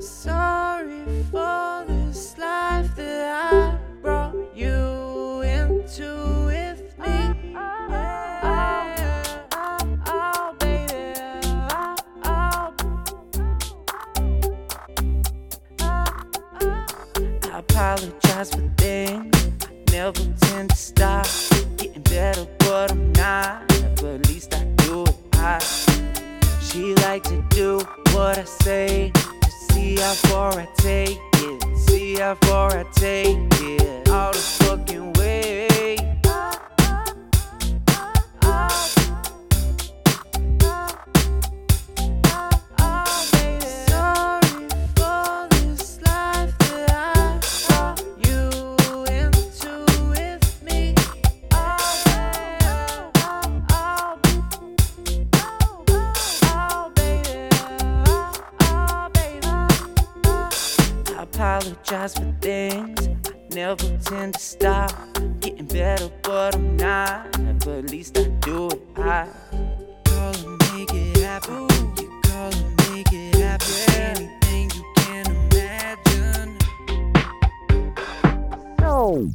Sorry for this life that I brought you into with me. Oh, I apologize for things I never tend to stop. Getting better, but I'm not. But at least I do it. I she like to do what I say see how far I take it. See how far I take it. apologize for things. I never tend to stop. Getting better, but I'm not. But at least I do it. I call and make it happen. You call and make it happen. Anything you can imagine. So.